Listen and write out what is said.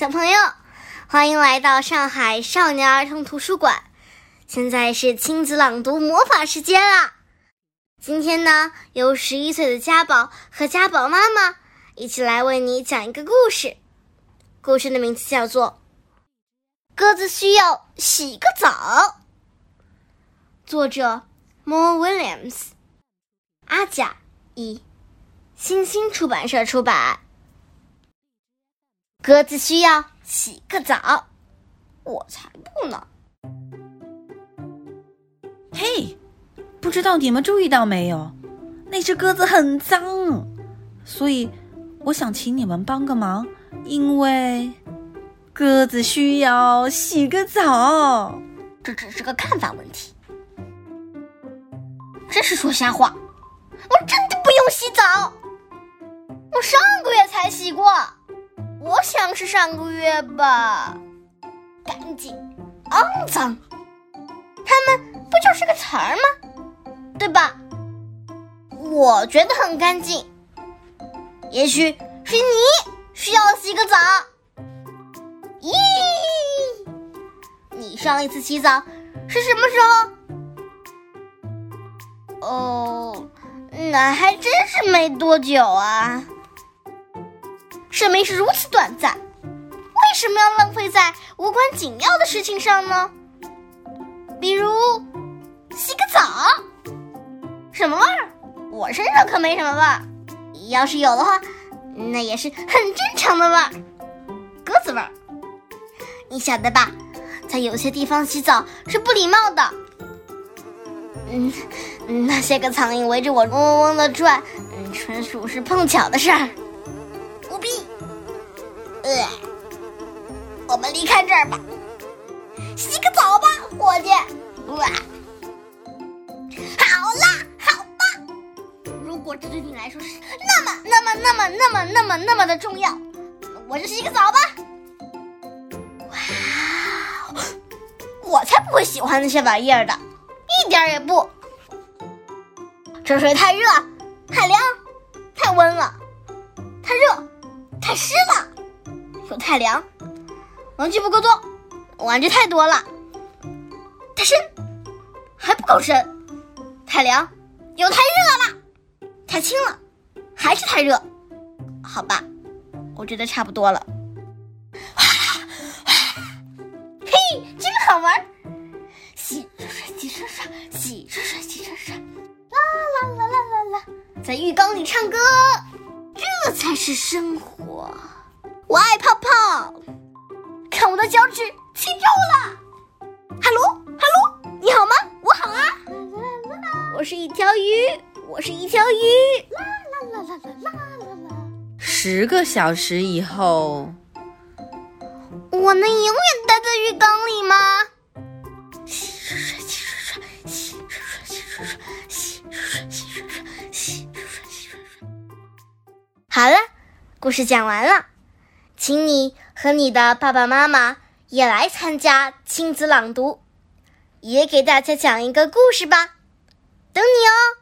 小朋友，欢迎来到上海少年儿童图书馆。现在是亲子朗读魔法时间啦！今天呢，由十一岁的家宝和家宝妈妈一起来为你讲一个故事。故事的名字叫做《鸽子需要洗个澡》，作者 Mo Williams，阿甲一，新星出版社出版。鸽子需要洗个澡，我才不呢！嘿，不知道你们注意到没有，那只鸽子很脏，所以我想请你们帮个忙，因为鸽子需要洗个澡。这只是个看法问题，真是说瞎话！我真的不用洗澡，我上个月才洗过。我想是上个月吧，干净、肮脏，他们不就是个词儿吗？对吧？我觉得很干净，也许是你需要洗个澡。咦，你上一次洗澡是什么时候？哦，那还真是没多久啊。生命是如此短暂，为什么要浪费在无关紧要的事情上呢？比如洗个澡，什么味儿？我身上可没什么味儿。要是有的话，那也是很正常的味儿，鸽子味儿。你晓得吧？在有些地方洗澡是不礼貌的。嗯，那些个苍蝇围着我嗡嗡嗡的转，嗯，纯属是碰巧的事儿。呃，我们离开这儿吧，洗个澡吧，伙计。哇，好啦，好吧。如果这对你来说是那么、那么、那么、那么、那么、那么的重要，我就洗个澡吧。哇，我才不会喜欢那些玩意儿的，一点也不。这水太热、太凉、太温了，太热、太湿了。又太凉，玩具不够多，玩具太多了；太深，还不够深；太凉，又太热了；太轻了，还是太热。好吧，我觉得差不多了。嘿，真好玩！洗刷刷，洗刷刷，洗刷刷，洗刷刷，啦啦啦啦啦啦，在浴缸里唱歌，这才是生活。我爱泡泡，看我的脚趾起皱了。哈喽，哈喽，你好吗？我好啊。我是一条鱼，我是一条鱼。啦啦啦啦啦啦啦啦。十个小时以后，我能永远待在浴缸里吗？洗水水，洗水水，洗水水，洗水水，洗水水，洗水水，洗水水，洗水水。好了，故事讲完了。请你和你的爸爸妈妈也来参加亲子朗读，也给大家讲一个故事吧，等你哦。